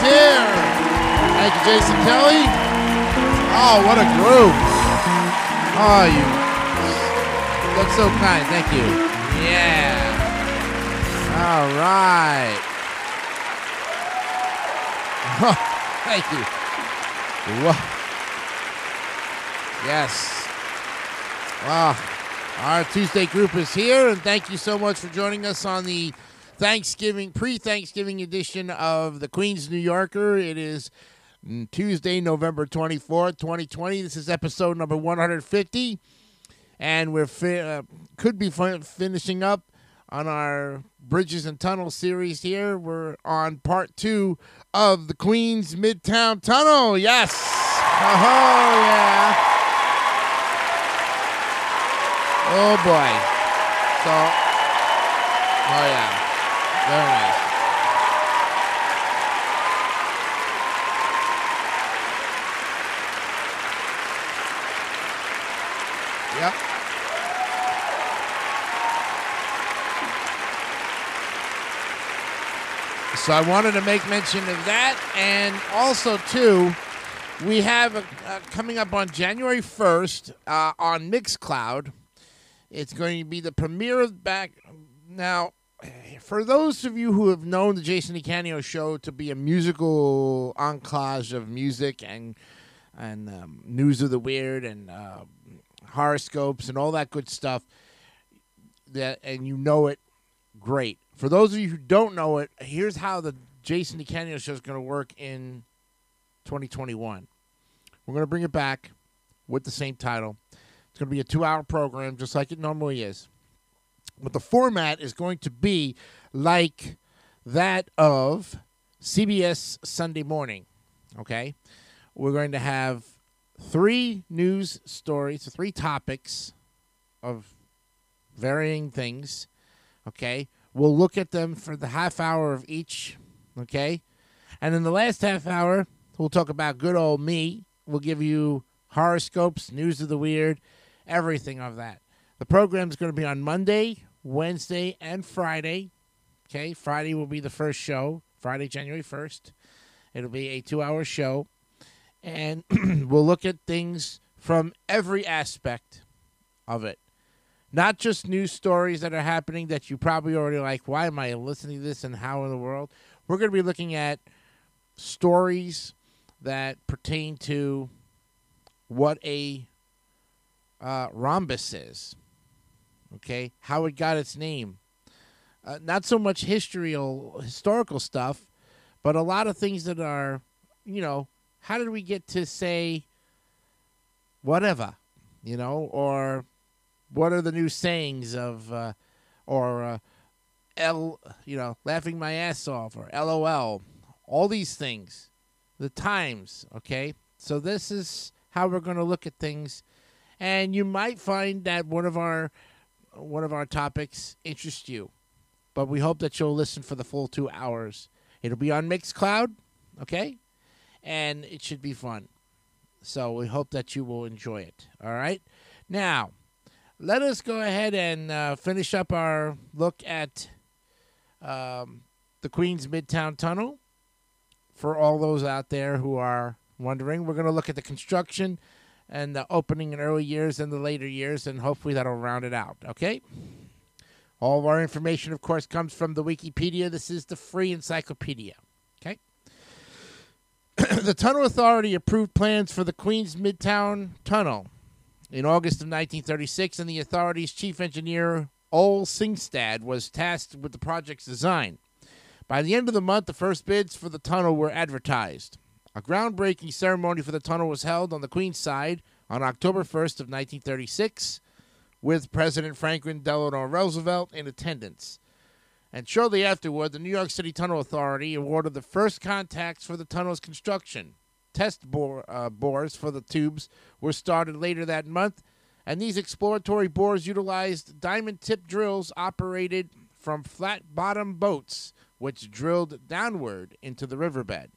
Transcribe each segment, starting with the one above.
Is here. Thank you, Jason Kelly. Oh, what a group. Oh, you look so kind. Thank you. Yeah. All right. Oh, thank you. Wha- Yes. Wow. Our Tuesday group is here, and thank you so much for joining us on the Thanksgiving, pre Thanksgiving edition of the Queen's New Yorker. It is mm, Tuesday, November 24th, 2020. This is episode number 150, and we're fi- uh, could be fin- finishing up on our Bridges and Tunnels series here. We're on part two of the Queen's Midtown Tunnel. Yes. Oh, yeah. Oh boy. So, oh yeah, very nice. Yep. So I wanted to make mention of that, and also too, we have a, coming up on January first uh, on Mixcloud. It's going to be the premiere of back now. For those of you who have known the Jason DeCanio show to be a musical enclave of music and and um, news of the weird and uh, horoscopes and all that good stuff, that and you know it, great. For those of you who don't know it, here's how the Jason DeCanio show is going to work in 2021. We're going to bring it back with the same title. It's going to be a two hour program, just like it normally is. But the format is going to be like that of CBS Sunday morning. Okay? We're going to have three news stories, three topics of varying things. Okay? We'll look at them for the half hour of each. Okay? And in the last half hour, we'll talk about good old me. We'll give you horoscopes, news of the weird, everything of that. The program is going to be on Monday, Wednesday, and Friday. Okay, Friday will be the first show, Friday, January 1st. It'll be a two hour show. And we'll look at things from every aspect of it. Not just news stories that are happening that you probably already like. Why am I listening to this and how in the world? We're going to be looking at stories that pertain to what a uh, rhombus is. Okay, how it got its name. Uh, not so much historical historical stuff, but a lot of things that are, you know, how did we get to say whatever, you know, or what are the new sayings of, uh, or uh, L, you know, laughing my ass off, or LOL, all these things, the times. Okay, so this is how we're going to look at things, and you might find that one of our one of our topics interests you, but we hope that you'll listen for the full two hours. It'll be on Mixcloud, okay, and it should be fun. So we hope that you will enjoy it. All right, now let us go ahead and uh, finish up our look at um, the Queens Midtown Tunnel. For all those out there who are wondering, we're going to look at the construction and the opening in early years and the later years, and hopefully that'll round it out. Okay. All of our information, of course, comes from the Wikipedia. This is the free encyclopedia. Okay. the Tunnel Authority approved plans for the Queens Midtown Tunnel in August of 1936, and the authority's chief engineer, Ole Singstad, was tasked with the project's design. By the end of the month, the first bids for the tunnel were advertised. A groundbreaking ceremony for the tunnel was held on the Queen's side on October 1st of 1936, with President Franklin Delano Roosevelt in attendance. And shortly afterward, the New York City Tunnel Authority awarded the first contacts for the tunnel's construction. Test bore, uh, bores for the tubes were started later that month, and these exploratory bores utilized diamond tip drills operated from flat bottom boats, which drilled downward into the riverbed.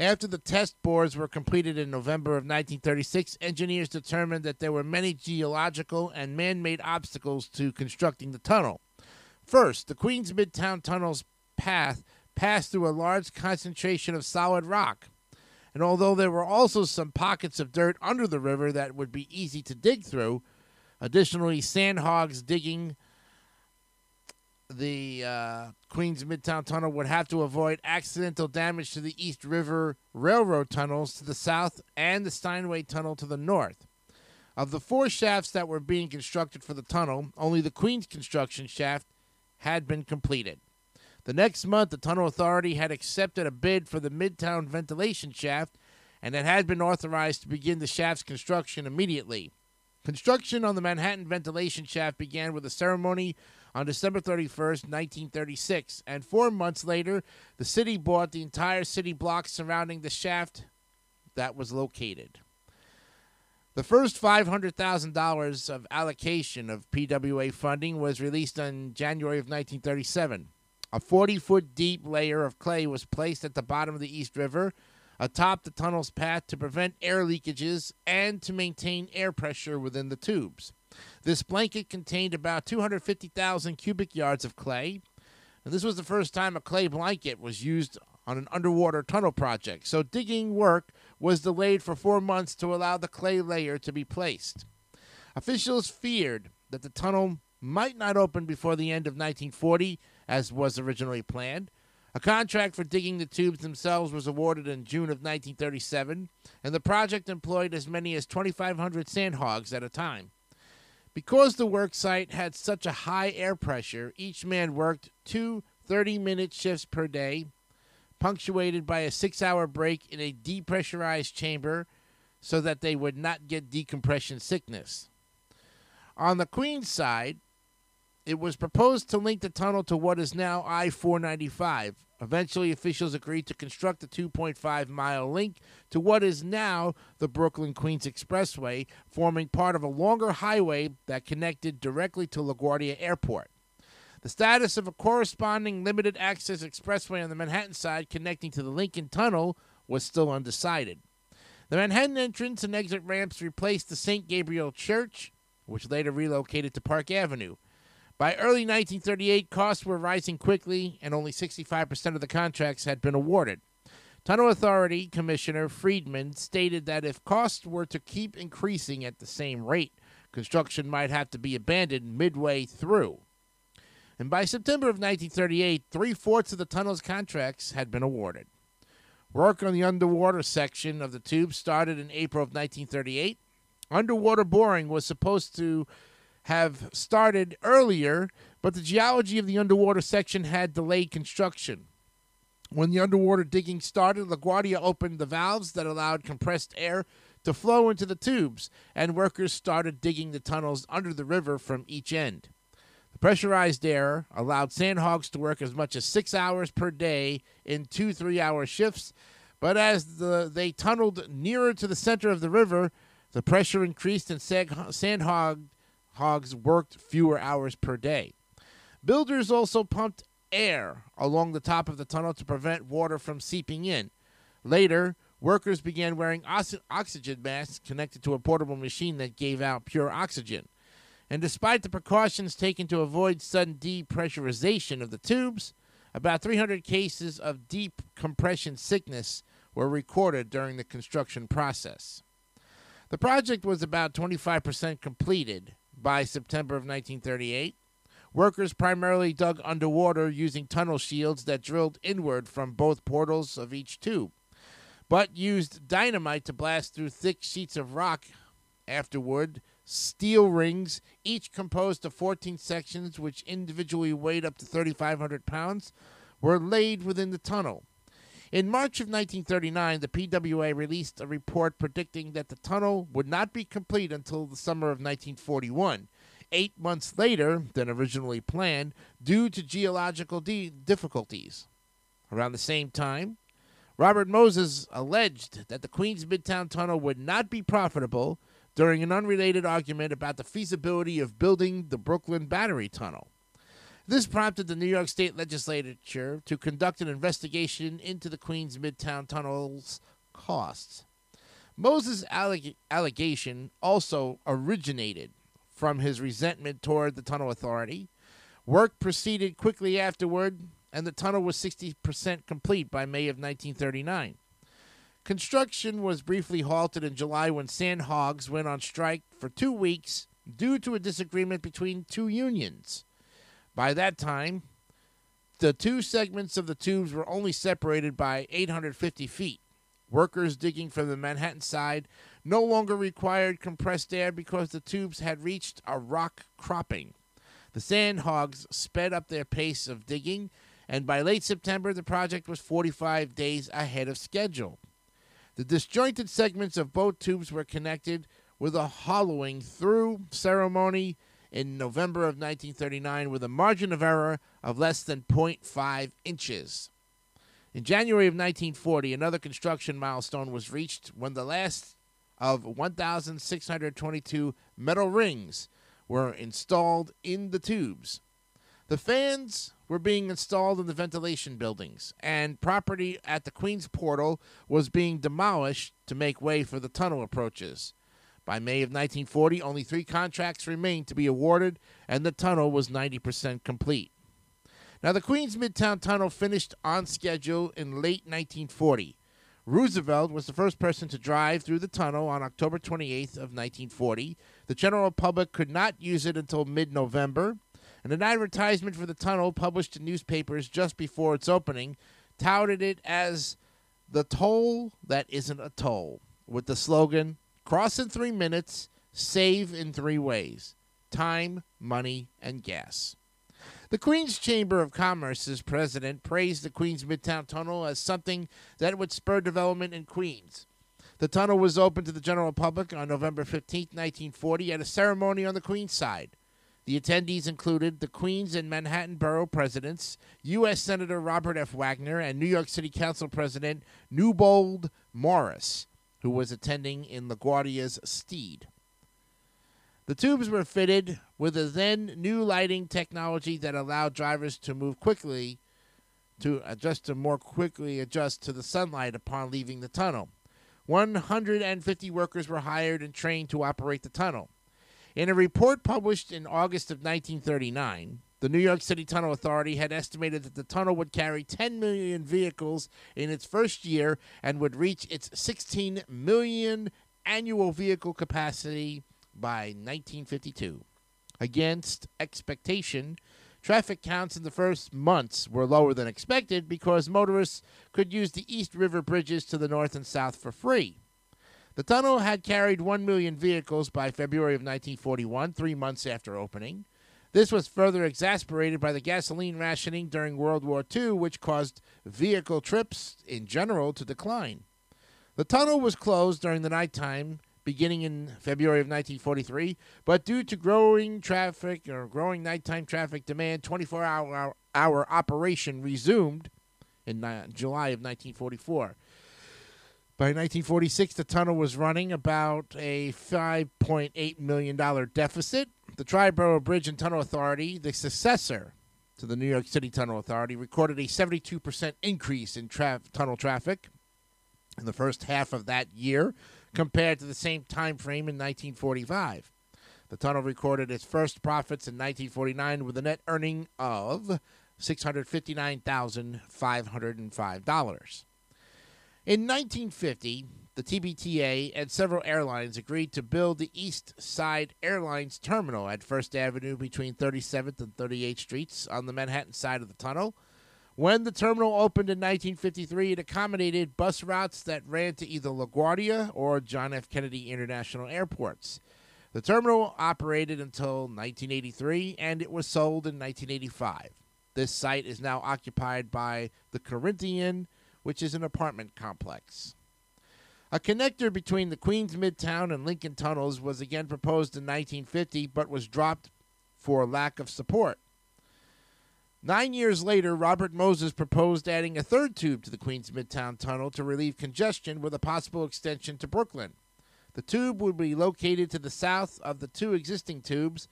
After the test bores were completed in November of 1936, engineers determined that there were many geological and man made obstacles to constructing the tunnel. First, the Queens Midtown Tunnel's path passed through a large concentration of solid rock. And although there were also some pockets of dirt under the river that would be easy to dig through, additionally, sandhogs digging the uh, Queens Midtown Tunnel would have to avoid accidental damage to the East River Railroad tunnels to the south and the Steinway Tunnel to the north. Of the four shafts that were being constructed for the tunnel, only the Queens construction shaft had been completed. The next month, the Tunnel Authority had accepted a bid for the Midtown ventilation shaft and it had been authorized to begin the shaft's construction immediately. Construction on the Manhattan ventilation shaft began with a ceremony on December 31st, 1936, and four months later, the city bought the entire city block surrounding the shaft that was located. The first $500,000 of allocation of PWA funding was released in January of 1937. A 40 foot deep layer of clay was placed at the bottom of the East River atop the tunnel's path to prevent air leakages and to maintain air pressure within the tubes. This blanket contained about 250,000 cubic yards of clay, and this was the first time a clay blanket was used on an underwater tunnel project, so digging work was delayed for four months to allow the clay layer to be placed. Officials feared that the tunnel might not open before the end of 1940, as was originally planned. A contract for digging the tubes themselves was awarded in June of 1937, and the project employed as many as 2,500 sandhogs at a time. Because the work site had such a high air pressure, each man worked two 30 minute shifts per day, punctuated by a six hour break in a depressurized chamber so that they would not get decompression sickness. On the Queens side, it was proposed to link the tunnel to what is now I 495. Eventually, officials agreed to construct a 2.5 mile link to what is now the Brooklyn Queens Expressway, forming part of a longer highway that connected directly to LaGuardia Airport. The status of a corresponding limited access expressway on the Manhattan side connecting to the Lincoln Tunnel was still undecided. The Manhattan entrance and exit ramps replaced the St. Gabriel Church, which later relocated to Park Avenue. By early 1938, costs were rising quickly, and only 65% of the contracts had been awarded. Tunnel Authority Commissioner Friedman stated that if costs were to keep increasing at the same rate, construction might have to be abandoned midway through. And by September of 1938, three fourths of the tunnel's contracts had been awarded. Work on the underwater section of the tube started in April of 1938. Underwater boring was supposed to have started earlier, but the geology of the underwater section had delayed construction. When the underwater digging started, LaGuardia opened the valves that allowed compressed air to flow into the tubes, and workers started digging the tunnels under the river from each end. The pressurized air allowed sandhogs to work as much as six hours per day in two three hour shifts, but as the, they tunneled nearer to the center of the river, the pressure increased and sandhog hogs worked fewer hours per day. Builders also pumped air along the top of the tunnel to prevent water from seeping in. Later, workers began wearing oxygen masks connected to a portable machine that gave out pure oxygen. And despite the precautions taken to avoid sudden depressurization of the tubes, about 300 cases of deep compression sickness were recorded during the construction process. The project was about 25% completed by September of 1938. Workers primarily dug underwater using tunnel shields that drilled inward from both portals of each tube, but used dynamite to blast through thick sheets of rock. Afterward, steel rings, each composed of 14 sections which individually weighed up to 3,500 pounds, were laid within the tunnel. In March of 1939, the PWA released a report predicting that the tunnel would not be complete until the summer of 1941. eight months later than originally planned due to geological de- difficulties. Around the same time, Robert Moses alleged that the Queens Midtown Tunnel would not be profitable during an unrelated argument about the feasibility of building the Brooklyn Battery Tunnel. This prompted the New York State Legislature to conduct an investigation into the Queens Midtown Tunnel's costs. Moses' alleg- allegation also originated from his resentment toward the Tunnel Authority. Work proceeded quickly afterward, and the tunnel was 60% complete by May of 1939. Construction was briefly halted in July when sand hogs went on strike for two weeks due to a disagreement between two unions. By that time, the two segments of the tubes were only separated by 850 feet. Workers digging from the Manhattan side no longer required compressed air because the tubes had reached a rock cropping. The sand hogs sped up their pace of digging, and by late September, the project was 45 days ahead of schedule. The disjointed segments of both tubes were connected with a holing through ceremony in November of 1939 with a margin of error of less than 0.5 inches. In January of 1940, another construction milestone was reached when the last of 1,622 metal rings were installed in the tubes. The fans were being installed in the ventilation buildings, and property at the Queen's Portal was being demolished to make way for the tunnel approaches. By May of 1940, only three contracts remained to be awarded, and the tunnel was 90% complete. Now, the Queens Midtown Tunnel finished on schedule in late 1940. Roosevelt was the first person to drive through the tunnel on October 28th of 1940. The general public could not use it until mid-November, and an advertisement for the tunnel published in newspapers just before its opening touted it as the toll that isn't a toll, with the slogan "Cross in 3 minutes, save in 3 ways: time, money, and gas." The Queens Chamber of Commerce's president praised the Queens Midtown Tunnel as something that would spur development in Queens. The tunnel was opened to the general public on November 15, 1940, at a ceremony on the Queens side. The attendees included the Queens and Manhattan Borough presidents, U.S. Senator Robert F. Wagner, and New York City Council President Newbold Morris, who was attending in LaGuardia's steed. The tubes were fitted with a then new lighting technology that allowed drivers to move quickly to adjust to more quickly adjust to the sunlight upon leaving the tunnel. 150 workers were hired and trained to operate the tunnel. In a report published in August of 1939, the New York City Tunnel Authority had estimated that the tunnel would carry 10 million vehicles in its first year and would reach its 16 million annual vehicle capacity by 1952. Against expectation, traffic counts in the first months were lower than expected because motorists could use the East River bridges to the north and south for free. The tunnel had carried 1 million vehicles by February of 1941, three months after opening. This was further exasperated by the gasoline rationing during World War II, which caused vehicle trips in general to decline. The tunnel was closed during the nighttime beginning in February of 1943, but due to growing traffic or growing nighttime traffic demand, 24 hour, hour operation resumed in July of 1944. By 1946, the tunnel was running about a $5.8 million deficit. The Triborough Bridge and Tunnel Authority, the successor to the New York City Tunnel Authority, recorded a 72% increase in tra- tunnel traffic in the first half of that year compared to the same time frame in 1945. The tunnel recorded its first profits in 1949 with a net earning of $659,505. In 1950, the TBTA and several airlines agreed to build the East Side Airlines Terminal at First Avenue between 37th and 38th Streets on the Manhattan side of the tunnel. When the terminal opened in 1953, it accommodated bus routes that ran to either LaGuardia or John F. Kennedy International Airports. The terminal operated until 1983 and it was sold in 1985. This site is now occupied by the Corinthian, which is an apartment complex. A connector between the Queens Midtown and Lincoln tunnels was again proposed in 1950 but was dropped for lack of support. Nine years later, Robert Moses proposed adding a third tube to the Queens Midtown Tunnel to relieve congestion with a possible extension to Brooklyn. The tube would be located to the south of the two existing tubes.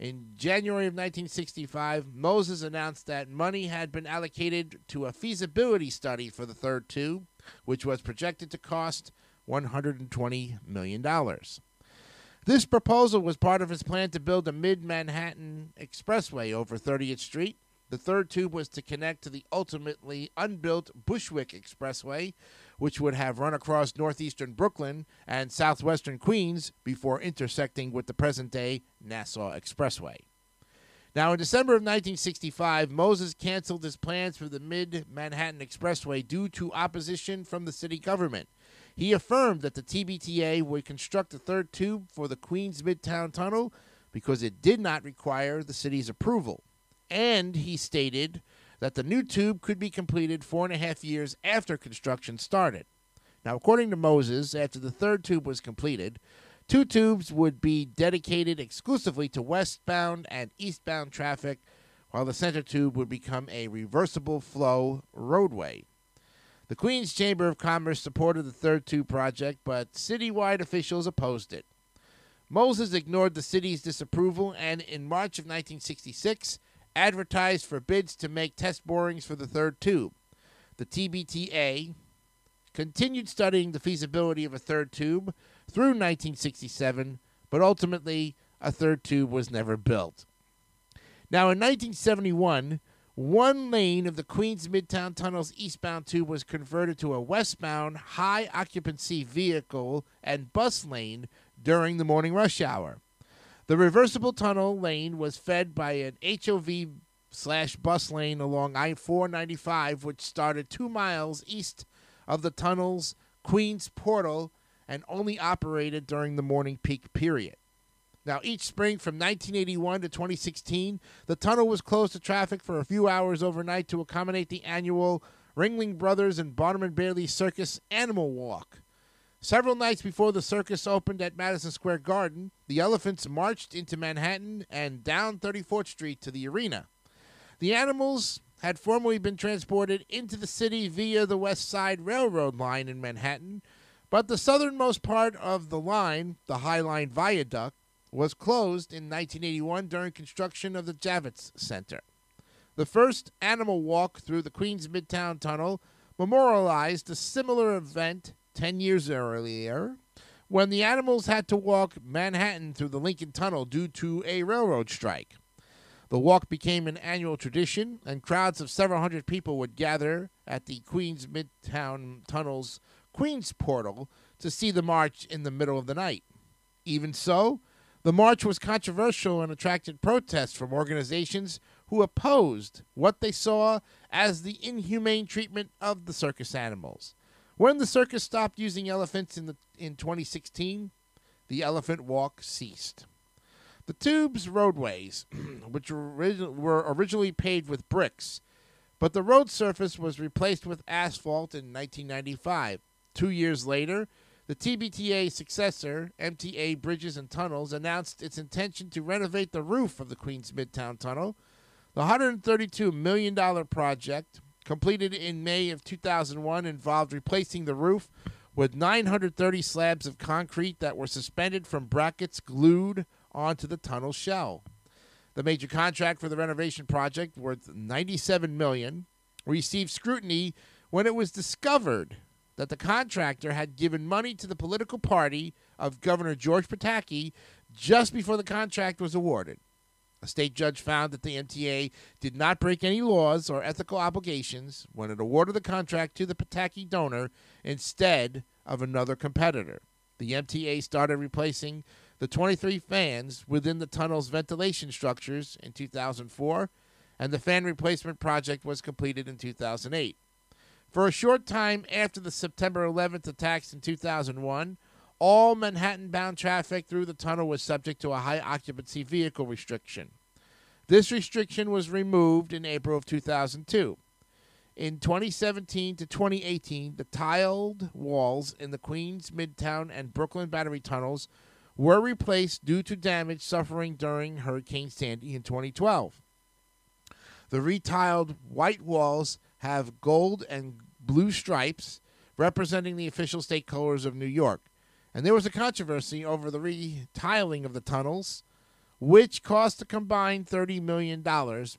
In January of 1965, Moses announced that money had been allocated to a feasibility study for the third tube, which was projected to cost $120 million. This proposal was part of his plan to build a mid Manhattan expressway over 30th Street. The third tube was to connect to the ultimately unbuilt Bushwick Expressway, which would have run across northeastern Brooklyn and southwestern Queens before intersecting with the present day Nassau Expressway. Now, in December of 1965, Moses canceled his plans for the Mid Manhattan Expressway due to opposition from the city government. He affirmed that the TBTA would construct a third tube for the Queens Midtown Tunnel because it did not require the city's approval. And he stated that the new tube could be completed four and a half years after construction started. Now, according to Moses, after the third tube was completed, two tubes would be dedicated exclusively to westbound and eastbound traffic, while the center tube would become a reversible flow roadway. The Queens Chamber of Commerce supported the third tube project, but citywide officials opposed it. Moses ignored the city's disapproval and in March of 1966 advertised for bids to make test borings for the third tube. The TBTA continued studying the feasibility of a third tube through 1967, but ultimately a third tube was never built. Now, in 1971, one lane of the Queens Midtown Tunnel's eastbound tube was converted to a westbound high occupancy vehicle and bus lane during the morning rush hour. The reversible tunnel lane was fed by an HOV slash bus lane along I 495, which started two miles east of the tunnel's Queens portal and only operated during the morning peak period. Now, each spring from 1981 to 2016, the tunnel was closed to traffic for a few hours overnight to accommodate the annual Ringling Brothers and Barnum and Bailey Circus Animal Walk. Several nights before the circus opened at Madison Square Garden, the elephants marched into Manhattan and down 34th Street to the arena. The animals had formerly been transported into the city via the West Side Railroad line in Manhattan, but the southernmost part of the line, the High Line Viaduct, was closed in 1981 during construction of the Javits Center. The first animal walk through the Queens Midtown Tunnel memorialized a similar event 10 years earlier when the animals had to walk Manhattan through the Lincoln Tunnel due to a railroad strike. The walk became an annual tradition, and crowds of several hundred people would gather at the Queens Midtown Tunnel's Queens Portal to see the march in the middle of the night. Even so, the march was controversial and attracted protests from organizations who opposed what they saw as the inhumane treatment of the circus animals. When the circus stopped using elephants in, the, in 2016, the elephant walk ceased. The tube's roadways, which were originally paved with bricks, but the road surface was replaced with asphalt in 1995. Two years later, the TBTA successor, MTA Bridges and Tunnels, announced its intention to renovate the roof of the Queens Midtown Tunnel. The $132 million project completed in May of 2001, involved replacing the roof with 930 slabs of concrete that were suspended from brackets glued onto the tunnel shell. The major contract for the renovation project, worth 97 million, received scrutiny when it was discovered that the contractor had given money to the political party of Governor George Pataki just before the contract was awarded. A state judge found that the MTA did not break any laws or ethical obligations when it awarded the contract to the Pataki donor instead of another competitor. The MTA started replacing the 23 fans within the tunnel's ventilation structures in 2004, and the fan replacement project was completed in 2008. For a short time after the September 11th attacks in 2001, all Manhattan bound traffic through the tunnel was subject to a high occupancy vehicle restriction. This restriction was removed in April of 2002. In 2017 to 2018, the tiled walls in the Queens, Midtown, and Brooklyn Battery tunnels were replaced due to damage suffering during Hurricane Sandy in 2012. The retiled white walls have gold and blue stripes representing the official state colors of New York. And there was a controversy over the retiling of the tunnels, which cost a combined $30 million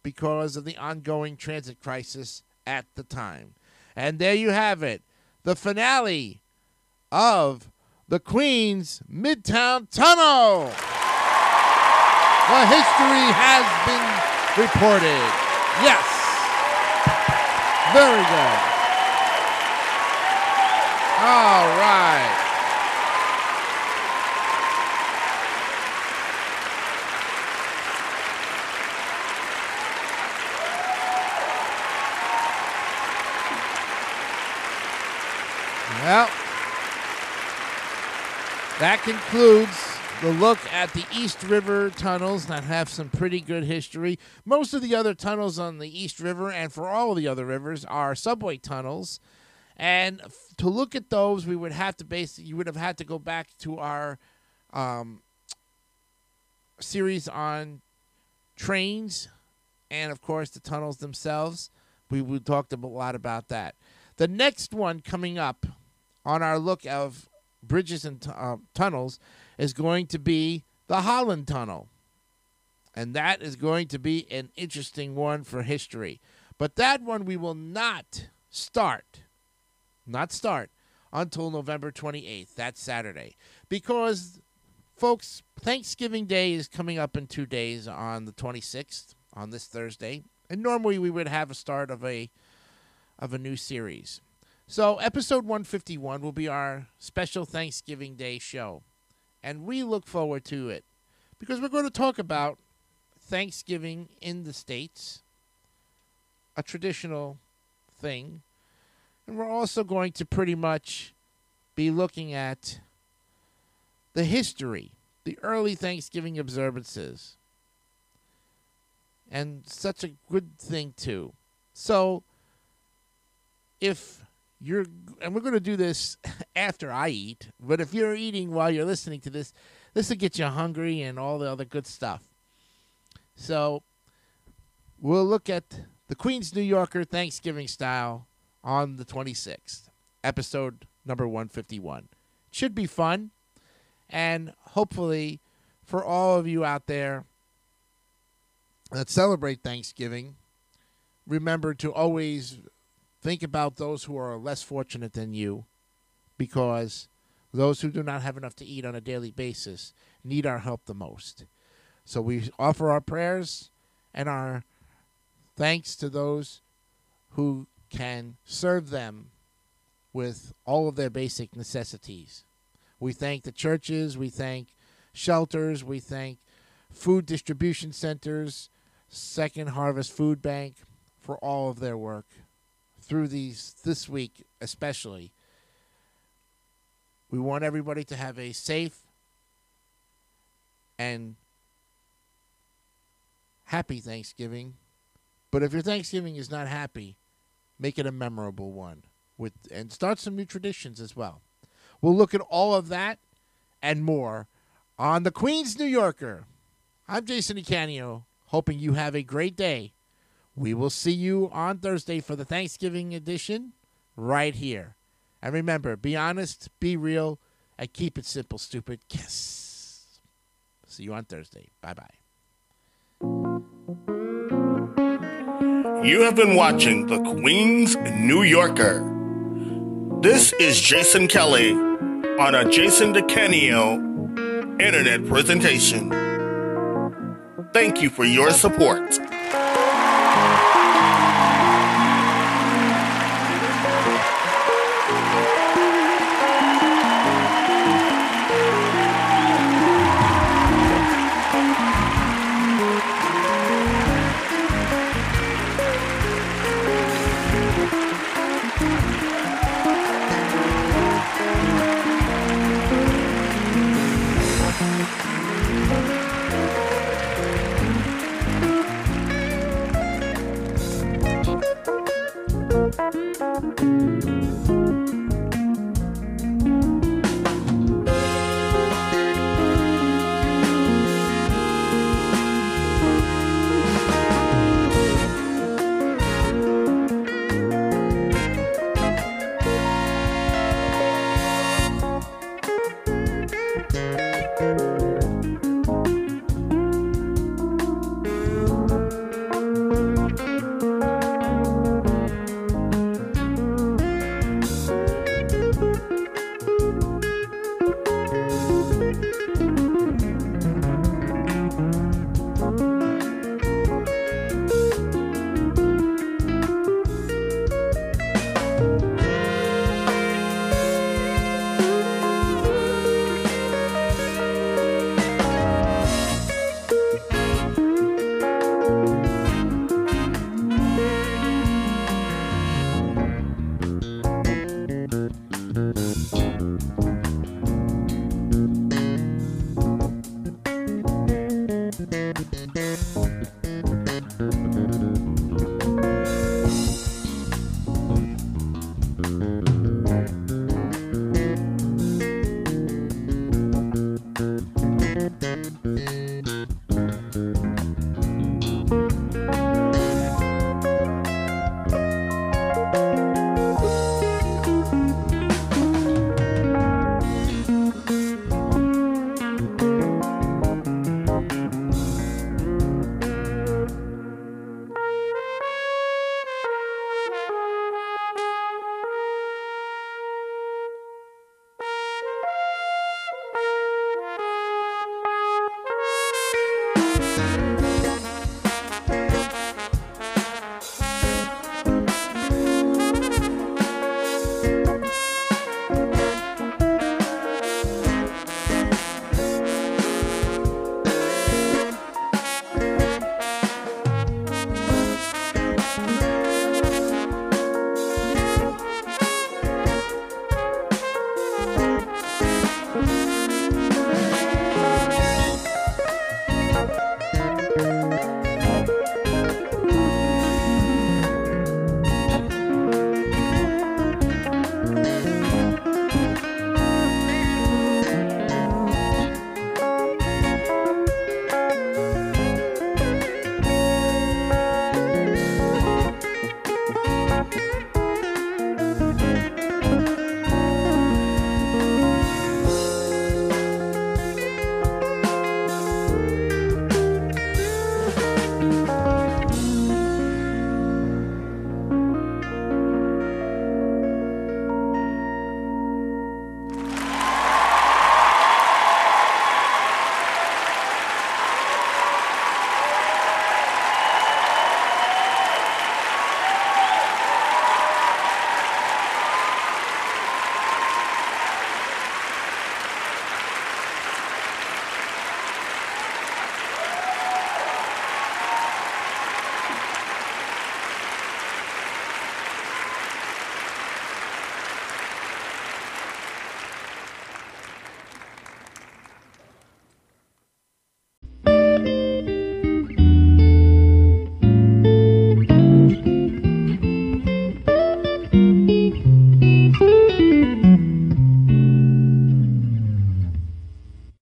because of the ongoing transit crisis at the time. And there you have it the finale of the Queens Midtown Tunnel. The history has been reported. Yes. Very good. All right. Well, concludes the look at the East River tunnels that have some pretty good history. Most of the other tunnels on the East River and for all the other rivers are subway tunnels. And to look at those, we would have to basically, you would have had to go back to our um, series on trains and, of course, the tunnels themselves. We, we talked a lot about that. The next one coming up on our look of bridges and tu- uh, tunnels is going to be the Holland Tunnel. And that is going to be an interesting one for history. But that one we will not start, not start until November 28th, that Saturday. Because, folks, Thanksgiving Day is coming up in two days on the 26th, on this Thursday. And normally we would have a start of a of a new series. So, episode 151 will be our special Thanksgiving Day show. And we look forward to it because we're going to talk about Thanksgiving in the States, a traditional thing. And we're also going to pretty much be looking at the history, the early Thanksgiving observances. And such a good thing, too. So, if you're and we're going to do this after I eat, but if you're eating while you're listening to this, this will get you hungry and all the other good stuff. So we'll look at the Queen's New Yorker Thanksgiving style on the 26th, episode number 151. Should be fun and hopefully for all of you out there that celebrate Thanksgiving, remember to always think about those who are less fortunate than you because those who do not have enough to eat on a daily basis need our help the most. So we offer our prayers and our thanks to those who can serve them with all of their basic necessities. We thank the churches, we thank shelters, we thank food distribution centers, Second Harvest Food Bank for all of their work through these this week especially. We want everybody to have a safe and happy Thanksgiving. But if your Thanksgiving is not happy, make it a memorable one with and start some new traditions as well. We'll look at all of that and more on the Queen's New Yorker. I'm Jason DeCanio, hoping you have a great day. We will see you on Thursday for the Thanksgiving edition right here. And remember, be honest, be real, and keep it simple, stupid. Kiss. See you on Thursday. Bye bye. You have been watching the Queen's New Yorker. This is Jason Kelly on a Jason DeCanio internet presentation. Thank you for your support. Thank you.